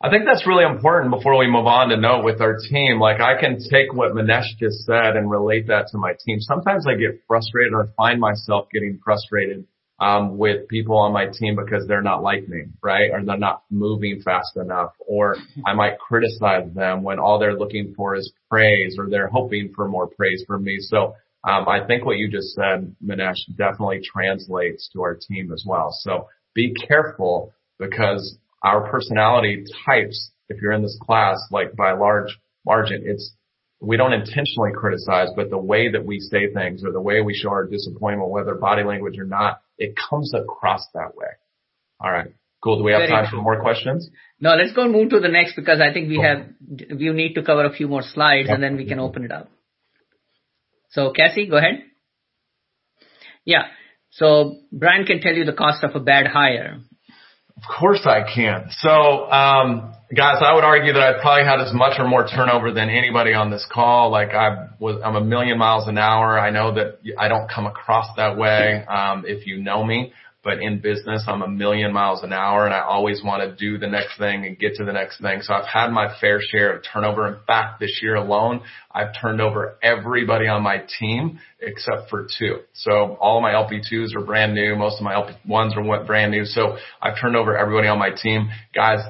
I think that's really important before we move on to note with our team. Like I can take what Minesh just said and relate that to my team. Sometimes I get frustrated or find myself getting frustrated um, with people on my team because they're not like me, right? Or they're not moving fast enough. Or I might criticize them when all they're looking for is praise or they're hoping for more praise from me. So um, I think what you just said, Minesh, definitely translates to our team as well. So be careful because our personality types, if you're in this class, like by large margin, it's we don't intentionally criticize, but the way that we say things or the way we show our disappointment, whether body language or not, it comes across that way. All right. Cool. Do we have Very time true. for more questions? No, let's go and move to the next because I think we cool. have, we need to cover a few more slides yep. and then we can open it up. So Cassie, go ahead. Yeah. So Brian can tell you the cost of a bad hire. Of course I can. So, um, guys, I would argue that I've probably had as much or more turnover than anybody on this call. Like I was, I'm a million miles an hour. I know that I don't come across that way. Um, if you know me, but in business, I'm a million miles an hour and I always want to do the next thing and get to the next thing. So I've had my fair share of turnover. In fact, this year alone, I've turned over everybody on my team except for two. So all my LP2s are brand new. Most of my LP1s are brand new. So I've turned over everybody on my team. Guys,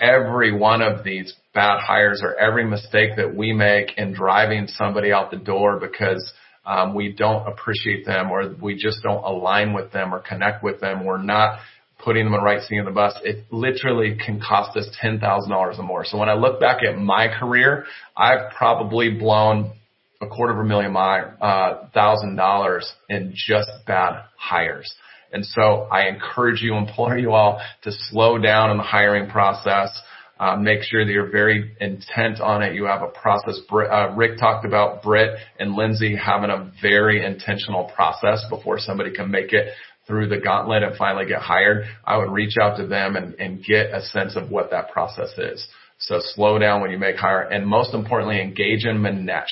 every one of these bad hires or every mistake that we make in driving somebody out the door because um, we don't appreciate them or we just don't align with them or connect with them. We're not putting them in the right seat in the bus. It literally can cost us $10,000 or more. So when I look back at my career, I've probably blown a quarter of a million uh, thousand dollars in just bad hires. And so I encourage you, implore you all to slow down in the hiring process. Uh, make sure that you're very intent on it. You have a process. Uh, Rick talked about Britt and Lindsay having a very intentional process before somebody can make it through the gauntlet and finally get hired. I would reach out to them and, and get a sense of what that process is. So slow down when you make hire and most importantly, engage in Minesh.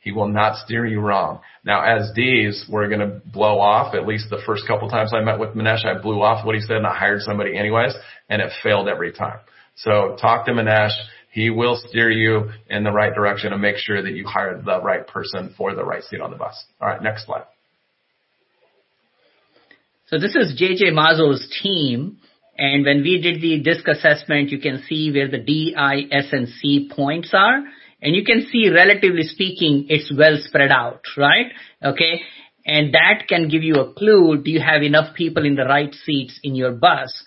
He will not steer you wrong. Now, as D's, we're going to blow off. At least the first couple times I met with Minesh, I blew off what he said and I hired somebody anyways, and it failed every time. So talk to Minesh. He will steer you in the right direction and make sure that you hire the right person for the right seat on the bus. All right, next slide. So this is JJ Mazo's team. And when we did the disc assessment, you can see where the D, I, S, and C points are. And you can see, relatively speaking, it's well spread out, right? Okay. And that can give you a clue. Do you have enough people in the right seats in your bus?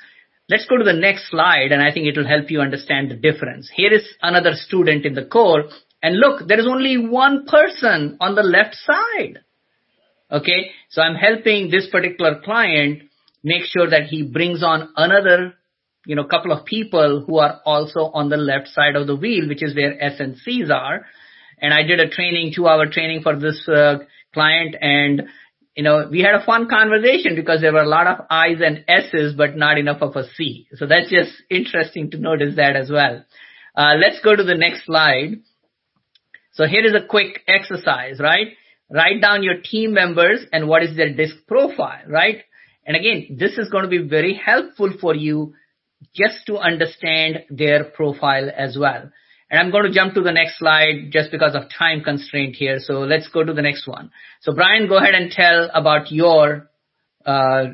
Let's go to the next slide and I think it will help you understand the difference. Here is another student in the core and look, there is only one person on the left side. Okay. So I'm helping this particular client make sure that he brings on another, you know, couple of people who are also on the left side of the wheel, which is where S and C's are. And I did a training, two hour training for this uh, client and you know, we had a fun conversation because there were a lot of I's and S's, but not enough of a C. So that's just interesting to notice that as well. Uh, let's go to the next slide. So here is a quick exercise, right? Write down your team members and what is their disc profile, right? And again, this is going to be very helpful for you just to understand their profile as well. And I'm going to jump to the next slide just because of time constraint here. So let's go to the next one. So Brian, go ahead and tell about your uh,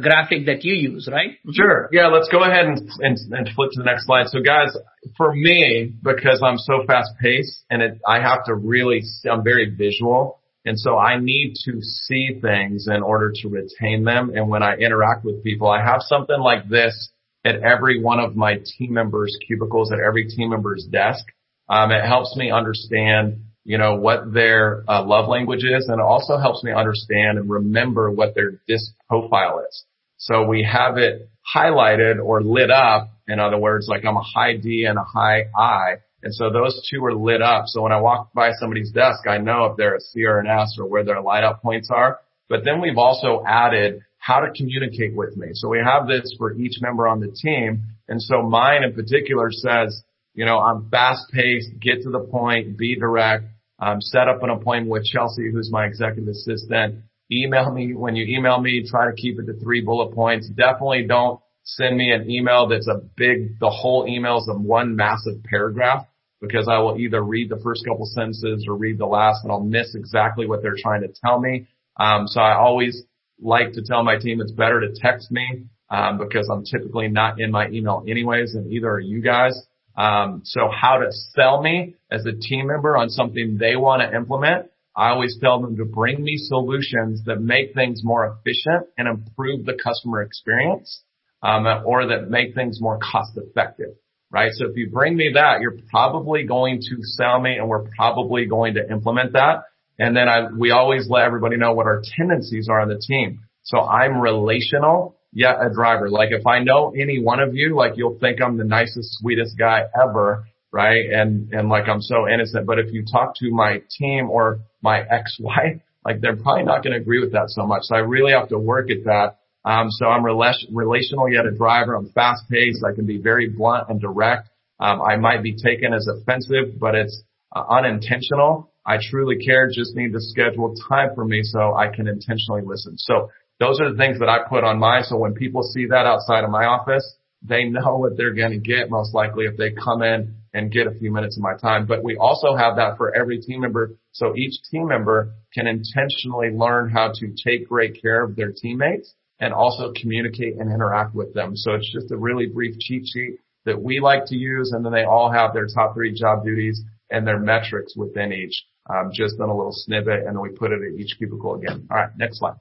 graphic that you use, right? Sure. Yeah, let's go ahead and, and, and flip to the next slide. So guys, for me, because I'm so fast paced and it, I have to really, I'm very visual. And so I need to see things in order to retain them. And when I interact with people, I have something like this at every one of my team members' cubicles, at every team member's desk. Um, it helps me understand, you know, what their uh, love language is, and it also helps me understand and remember what their disc profile is. So we have it highlighted or lit up. In other words, like I'm a high D and a high I. And so those two are lit up. So when I walk by somebody's desk, I know if they're a C or an S or where their light up points are. But then we've also added how to communicate with me. So we have this for each member on the team. And so mine in particular says, you know, I'm fast paced, get to the point, be direct, um, set up an appointment with Chelsea, who's my executive assistant. Email me when you email me, try to keep it to three bullet points. Definitely don't send me an email that's a big, the whole email is in one massive paragraph because I will either read the first couple sentences or read the last and I'll miss exactly what they're trying to tell me. Um, so I always like to tell my team it's better to text me um, because I'm typically not in my email anyways, and either are you guys. Um, so how to sell me as a team member on something they want to implement. I always tell them to bring me solutions that make things more efficient and improve the customer experience, um, or that make things more cost effective, right? So if you bring me that, you're probably going to sell me and we're probably going to implement that. And then I, we always let everybody know what our tendencies are on the team. So I'm relational, yet a driver. Like if I know any one of you, like you'll think I'm the nicest, sweetest guy ever right? And, and like I'm so innocent. But if you talk to my team or my ex-wife, like they're probably not going to agree with that so much. So I really have to work at that. Um, so I'm rela- relational yet a driver. I'm fast paced. I can be very blunt and direct. Um, I might be taken as offensive, but it's uh, unintentional. I truly care. Just need to schedule time for me so I can intentionally listen. So those are the things that I put on mine. So when people see that outside of my office, they know what they're going to get most likely if they come in and get a few minutes of my time. But we also have that for every team member. So each team member can intentionally learn how to take great care of their teammates and also communicate and interact with them. So it's just a really brief cheat sheet that we like to use. And then they all have their top three job duties and their metrics within each, um, just done a little snippet. And then we put it at each cubicle again. All right. Next slide.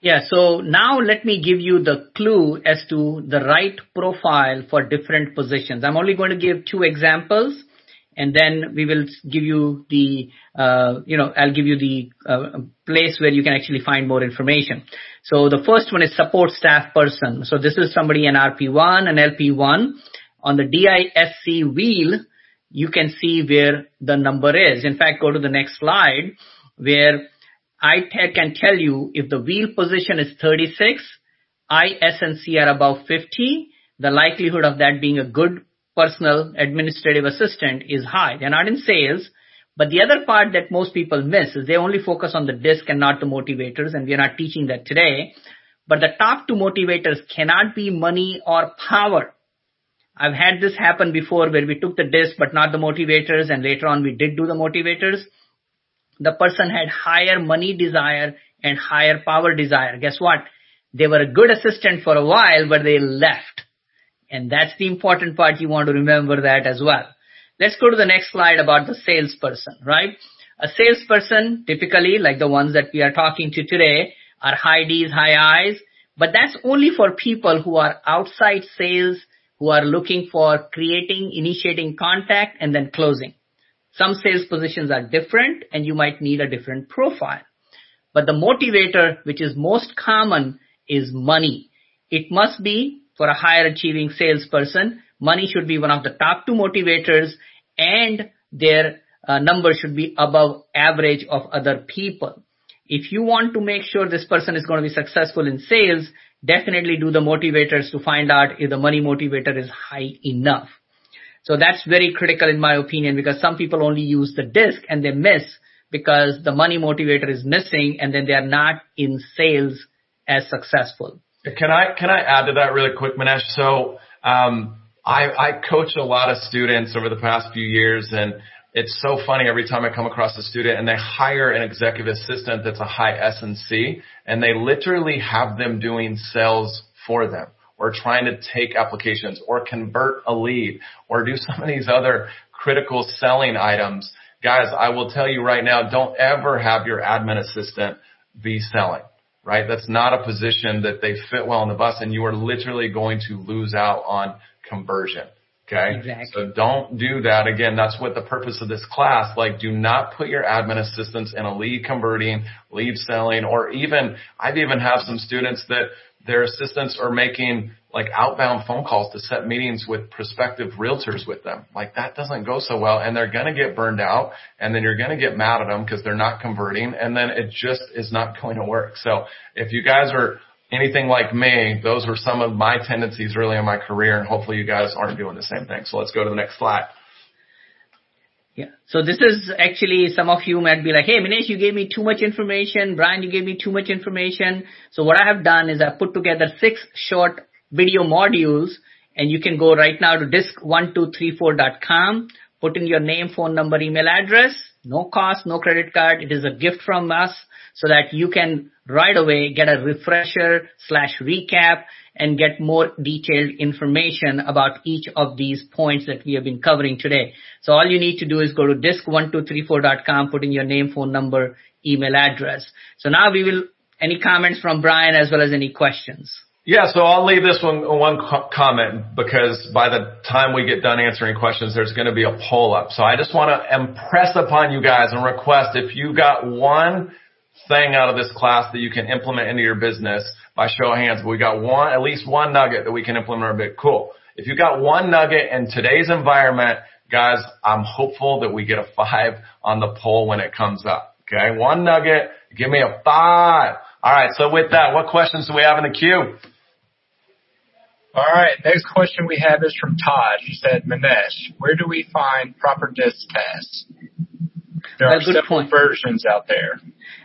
Yeah, so now let me give you the clue as to the right profile for different positions. I'm only going to give two examples and then we will give you the, uh, you know, I'll give you the uh, place where you can actually find more information. So the first one is support staff person. So this is somebody in RP1 an LP1. On the DISC wheel, you can see where the number is. In fact, go to the next slide where I can tell you if the wheel position is 36, I, S, and C are above 50, the likelihood of that being a good personal administrative assistant is high. They're not in sales, but the other part that most people miss is they only focus on the disc and not the motivators, and we're not teaching that today. But the top two motivators cannot be money or power. I've had this happen before where we took the disc but not the motivators, and later on we did do the motivators the person had higher money desire and higher power desire. Guess what? They were a good assistant for a while, but they left. And that's the important part. You want to remember that as well. Let's go to the next slide about the salesperson, right? A salesperson, typically, like the ones that we are talking to today, are high D's, high I's, but that's only for people who are outside sales, who are looking for creating, initiating contact, and then closing. Some sales positions are different and you might need a different profile. But the motivator, which is most common, is money. It must be for a higher achieving salesperson. Money should be one of the top two motivators and their uh, number should be above average of other people. If you want to make sure this person is going to be successful in sales, definitely do the motivators to find out if the money motivator is high enough. So that's very critical in my opinion because some people only use the disc and they miss because the money motivator is missing and then they are not in sales as successful. Can I, can I add to that really quick, Minesh? So, um, I, I coach a lot of students over the past few years and it's so funny every time I come across a student and they hire an executive assistant that's a high S and C and they literally have them doing sales for them or trying to take applications or convert a lead or do some of these other critical selling items. Guys, I will tell you right now, don't ever have your admin assistant be selling, right? That's not a position that they fit well on the bus and you are literally going to lose out on conversion. Okay. Exactly. So don't do that. Again, that's what the purpose of this class. Like, do not put your admin assistants in a lead converting, lead selling, or even, I've even have some students that their assistants are making like outbound phone calls to set meetings with prospective realtors with them. Like that doesn't go so well and they're going to get burned out and then you're going to get mad at them because they're not converting and then it just is not going to work. So if you guys are anything like me, those were some of my tendencies early in my career and hopefully you guys aren't doing the same thing. So let's go to the next slide. Yeah. So this is actually some of you might be like, hey, Minesh, you gave me too much information. Brian, you gave me too much information. So what I have done is I put together six short video modules and you can go right now to disc1234.com, put in your name, phone number, email address, no cost, no credit card. It is a gift from us so that you can right away get a refresher slash recap and get more detailed information about each of these points that we have been covering today. So all you need to do is go to disc1234.com, put in your name, phone number, email address. So now we will, any comments from Brian as well as any questions? Yeah, so I'll leave this one one comment because by the time we get done answering questions, there's going to be a poll up. So I just want to impress upon you guys and request if you got one thing out of this class that you can implement into your business by show of hands. We got one, at least one nugget that we can implement a bit. Cool. If you got one nugget in today's environment, guys, I'm hopeful that we get a five on the poll when it comes up. Okay. One nugget. Give me a five. All right. So with that, what questions do we have in the queue? All right. Next question we have is from Todd. He said, Minesh, where do we find proper disc tests? There are several point. versions out there.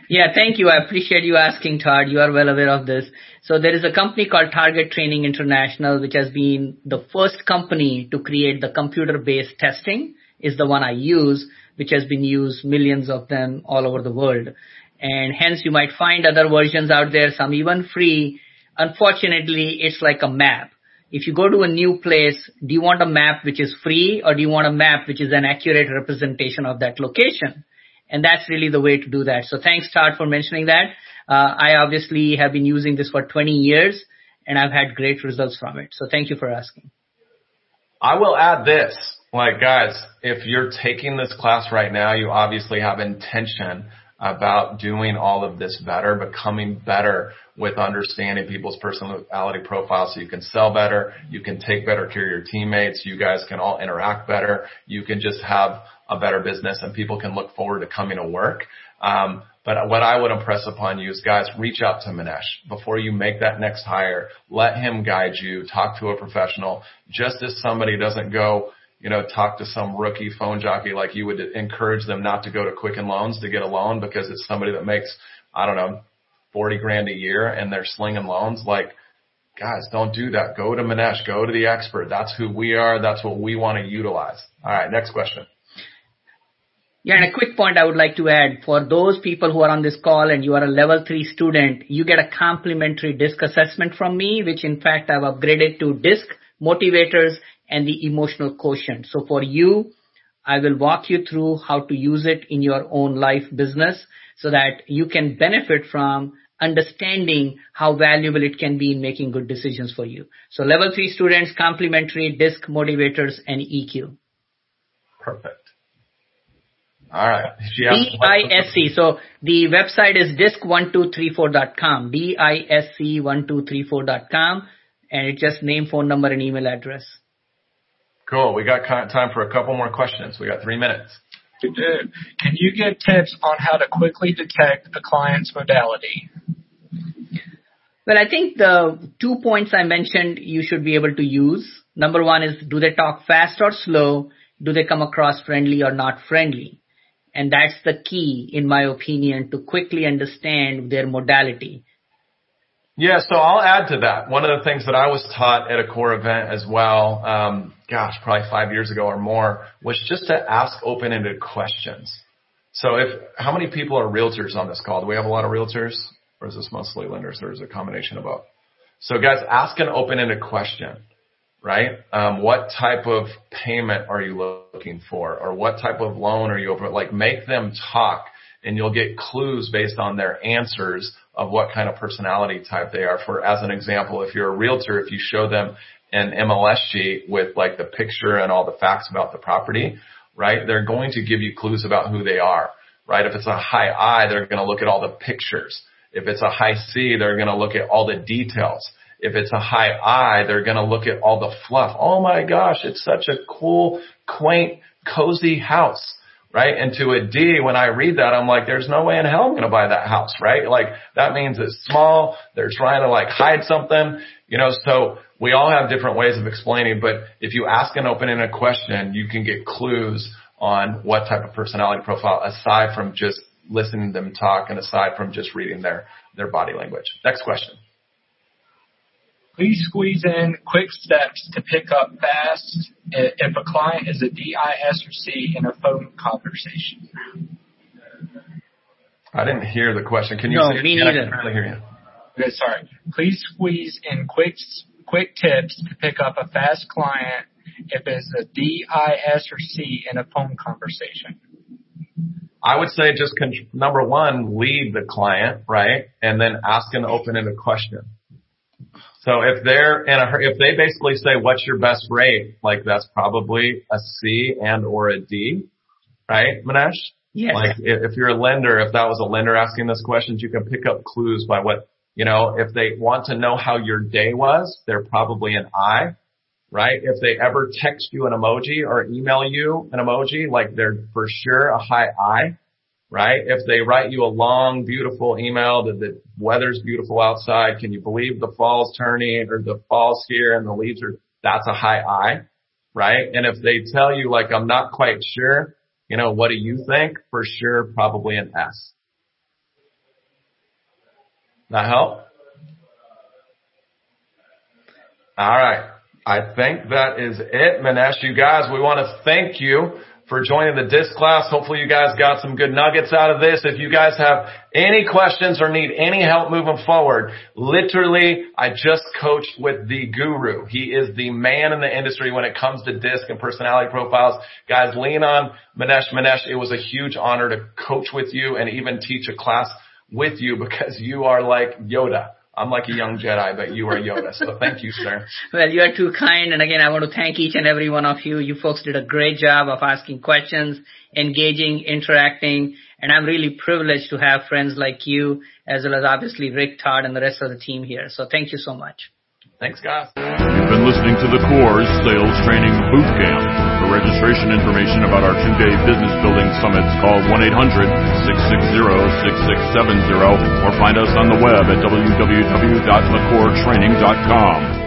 Yeah, thank you. I appreciate you asking, Todd. You are well aware of this. So there is a company called Target Training International, which has been the first company to create the computer-based testing is the one I use, which has been used millions of them all over the world. And hence you might find other versions out there, some even free. Unfortunately, it's like a map. If you go to a new place, do you want a map which is free or do you want a map which is an accurate representation of that location? And that's really the way to do that. So thanks, Todd, for mentioning that. Uh, I obviously have been using this for 20 years and I've had great results from it. So thank you for asking. I will add this. Like guys, if you're taking this class right now, you obviously have intention about doing all of this better, becoming better with understanding people's personality profiles so you can sell better, you can take better care of your teammates, you guys can all interact better, you can just have a better business and people can look forward to coming to work. Um, but what I would impress upon you is guys, reach out to Minesh before you make that next hire. Let him guide you. Talk to a professional. Just as somebody doesn't go, you know, talk to some rookie phone jockey like you would encourage them not to go to Quicken Loans to get a loan because it's somebody that makes, I don't know, 40 grand a year and they're slinging loans. Like, guys, don't do that. Go to Minesh. Go to the expert. That's who we are. That's what we want to utilize. All right. Next question. Yeah, and a quick point I would like to add for those people who are on this call and you are a level three student, you get a complimentary disc assessment from me, which in fact I've upgraded to disc motivators and the emotional quotient. So for you, I will walk you through how to use it in your own life business so that you can benefit from understanding how valuable it can be in making good decisions for you. So level three students, complimentary disc motivators and EQ. Perfect. All right. D-I-S-C. So the website is disc1234.com. D-I-S-C1234.com. And it's just name, phone number, and email address. Cool. We got time for a couple more questions. We got three minutes. Can you give tips on how to quickly detect a client's modality? Well, I think the two points I mentioned you should be able to use. Number one is do they talk fast or slow? Do they come across friendly or not friendly? And that's the key, in my opinion, to quickly understand their modality. Yeah, so I'll add to that. One of the things that I was taught at a core event as well, um, gosh, probably five years ago or more, was just to ask open-ended questions. So if, how many people are realtors on this call? Do we have a lot of realtors? Or is this mostly lenders or is it a combination of both? So guys, ask an open-ended question right? Um, what type of payment are you looking for, or what type of loan are you over? Like, make them talk, and you'll get clues based on their answers of what kind of personality type they are. For as an example, if you're a realtor, if you show them an MLS sheet with like the picture and all the facts about the property, right? They're going to give you clues about who they are, right? If it's a high I, they're going to look at all the pictures. If it's a high C, they're going to look at all the details. If it's a high I, they're going to look at all the fluff. Oh my gosh, it's such a cool, quaint, cozy house, right? And to a D, when I read that, I'm like, there's no way in hell I'm going to buy that house, right? Like that means it's small. They're trying to like hide something, you know, so we all have different ways of explaining, but if you ask an open-ended question, you can get clues on what type of personality profile aside from just listening to them talk and aside from just reading their, their body language. Next question. Please squeeze in quick steps to pick up fast uh, if a client is a DIS or C in a phone conversation. I didn't hear the question. Can you No, say it me again? I neither. can barely hear you. Okay, sorry. Please squeeze in quick quick tips to pick up a fast client if it's a DIS or C in a phone conversation. I would say just con- number one, lead the client, right? And then ask an open-ended question. So if they're in a, if they basically say, what's your best rate? Like that's probably a C and or a D, right, Minesh? Yes. Like if, you're a lender, if that was a lender asking this questions, you can pick up clues by what, you know, if they want to know how your day was, they're probably an I, right? If they ever text you an emoji or email you an emoji, like they're for sure a high I, right? If they write you a long, beautiful email that the weather's beautiful outside, can you believe the fall's turning or the fall's here and the leaves are, that's a high I, right? And if they tell you like, I'm not quite sure, you know, what do you think? For sure, probably an S. That help? All right. I think that is it, Minesh. You guys, we want to thank you for joining the disc class. Hopefully you guys got some good nuggets out of this. If you guys have any questions or need any help moving forward, literally, I just coached with the guru. He is the man in the industry when it comes to disc and personality profiles. Guys, lean on Minesh. Minesh, it was a huge honor to coach with you and even teach a class with you because you are like Yoda. I'm like a young Jedi, but you are Yoda. So thank you, sir. Well, you are too kind. And again, I want to thank each and every one of you. You folks did a great job of asking questions, engaging, interacting. And I'm really privileged to have friends like you, as well as obviously Rick, Todd, and the rest of the team here. So thank you so much. Thanks, guys. You've been listening to the Core's Sales Training Boot Camp. Registration information about our two-day business building summits, call 1-800-660-6670 or find us on the web at www.thecoretraining.com.